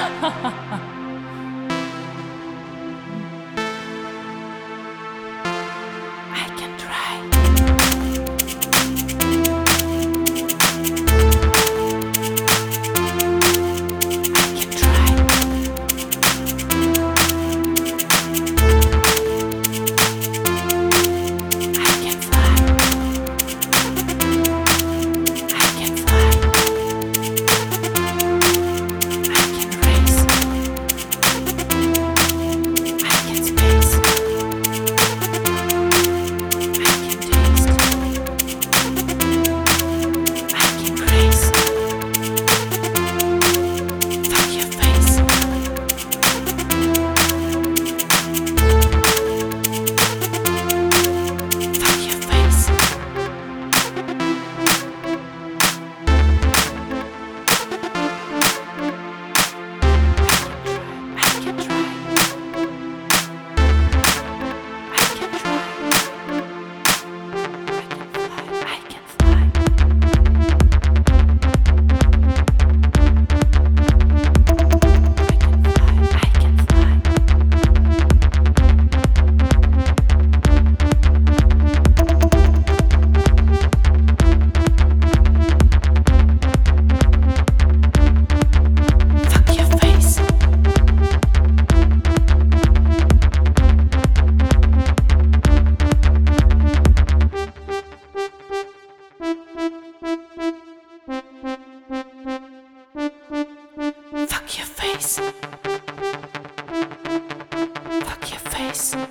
哈哈哈哈。face. Fuck your face.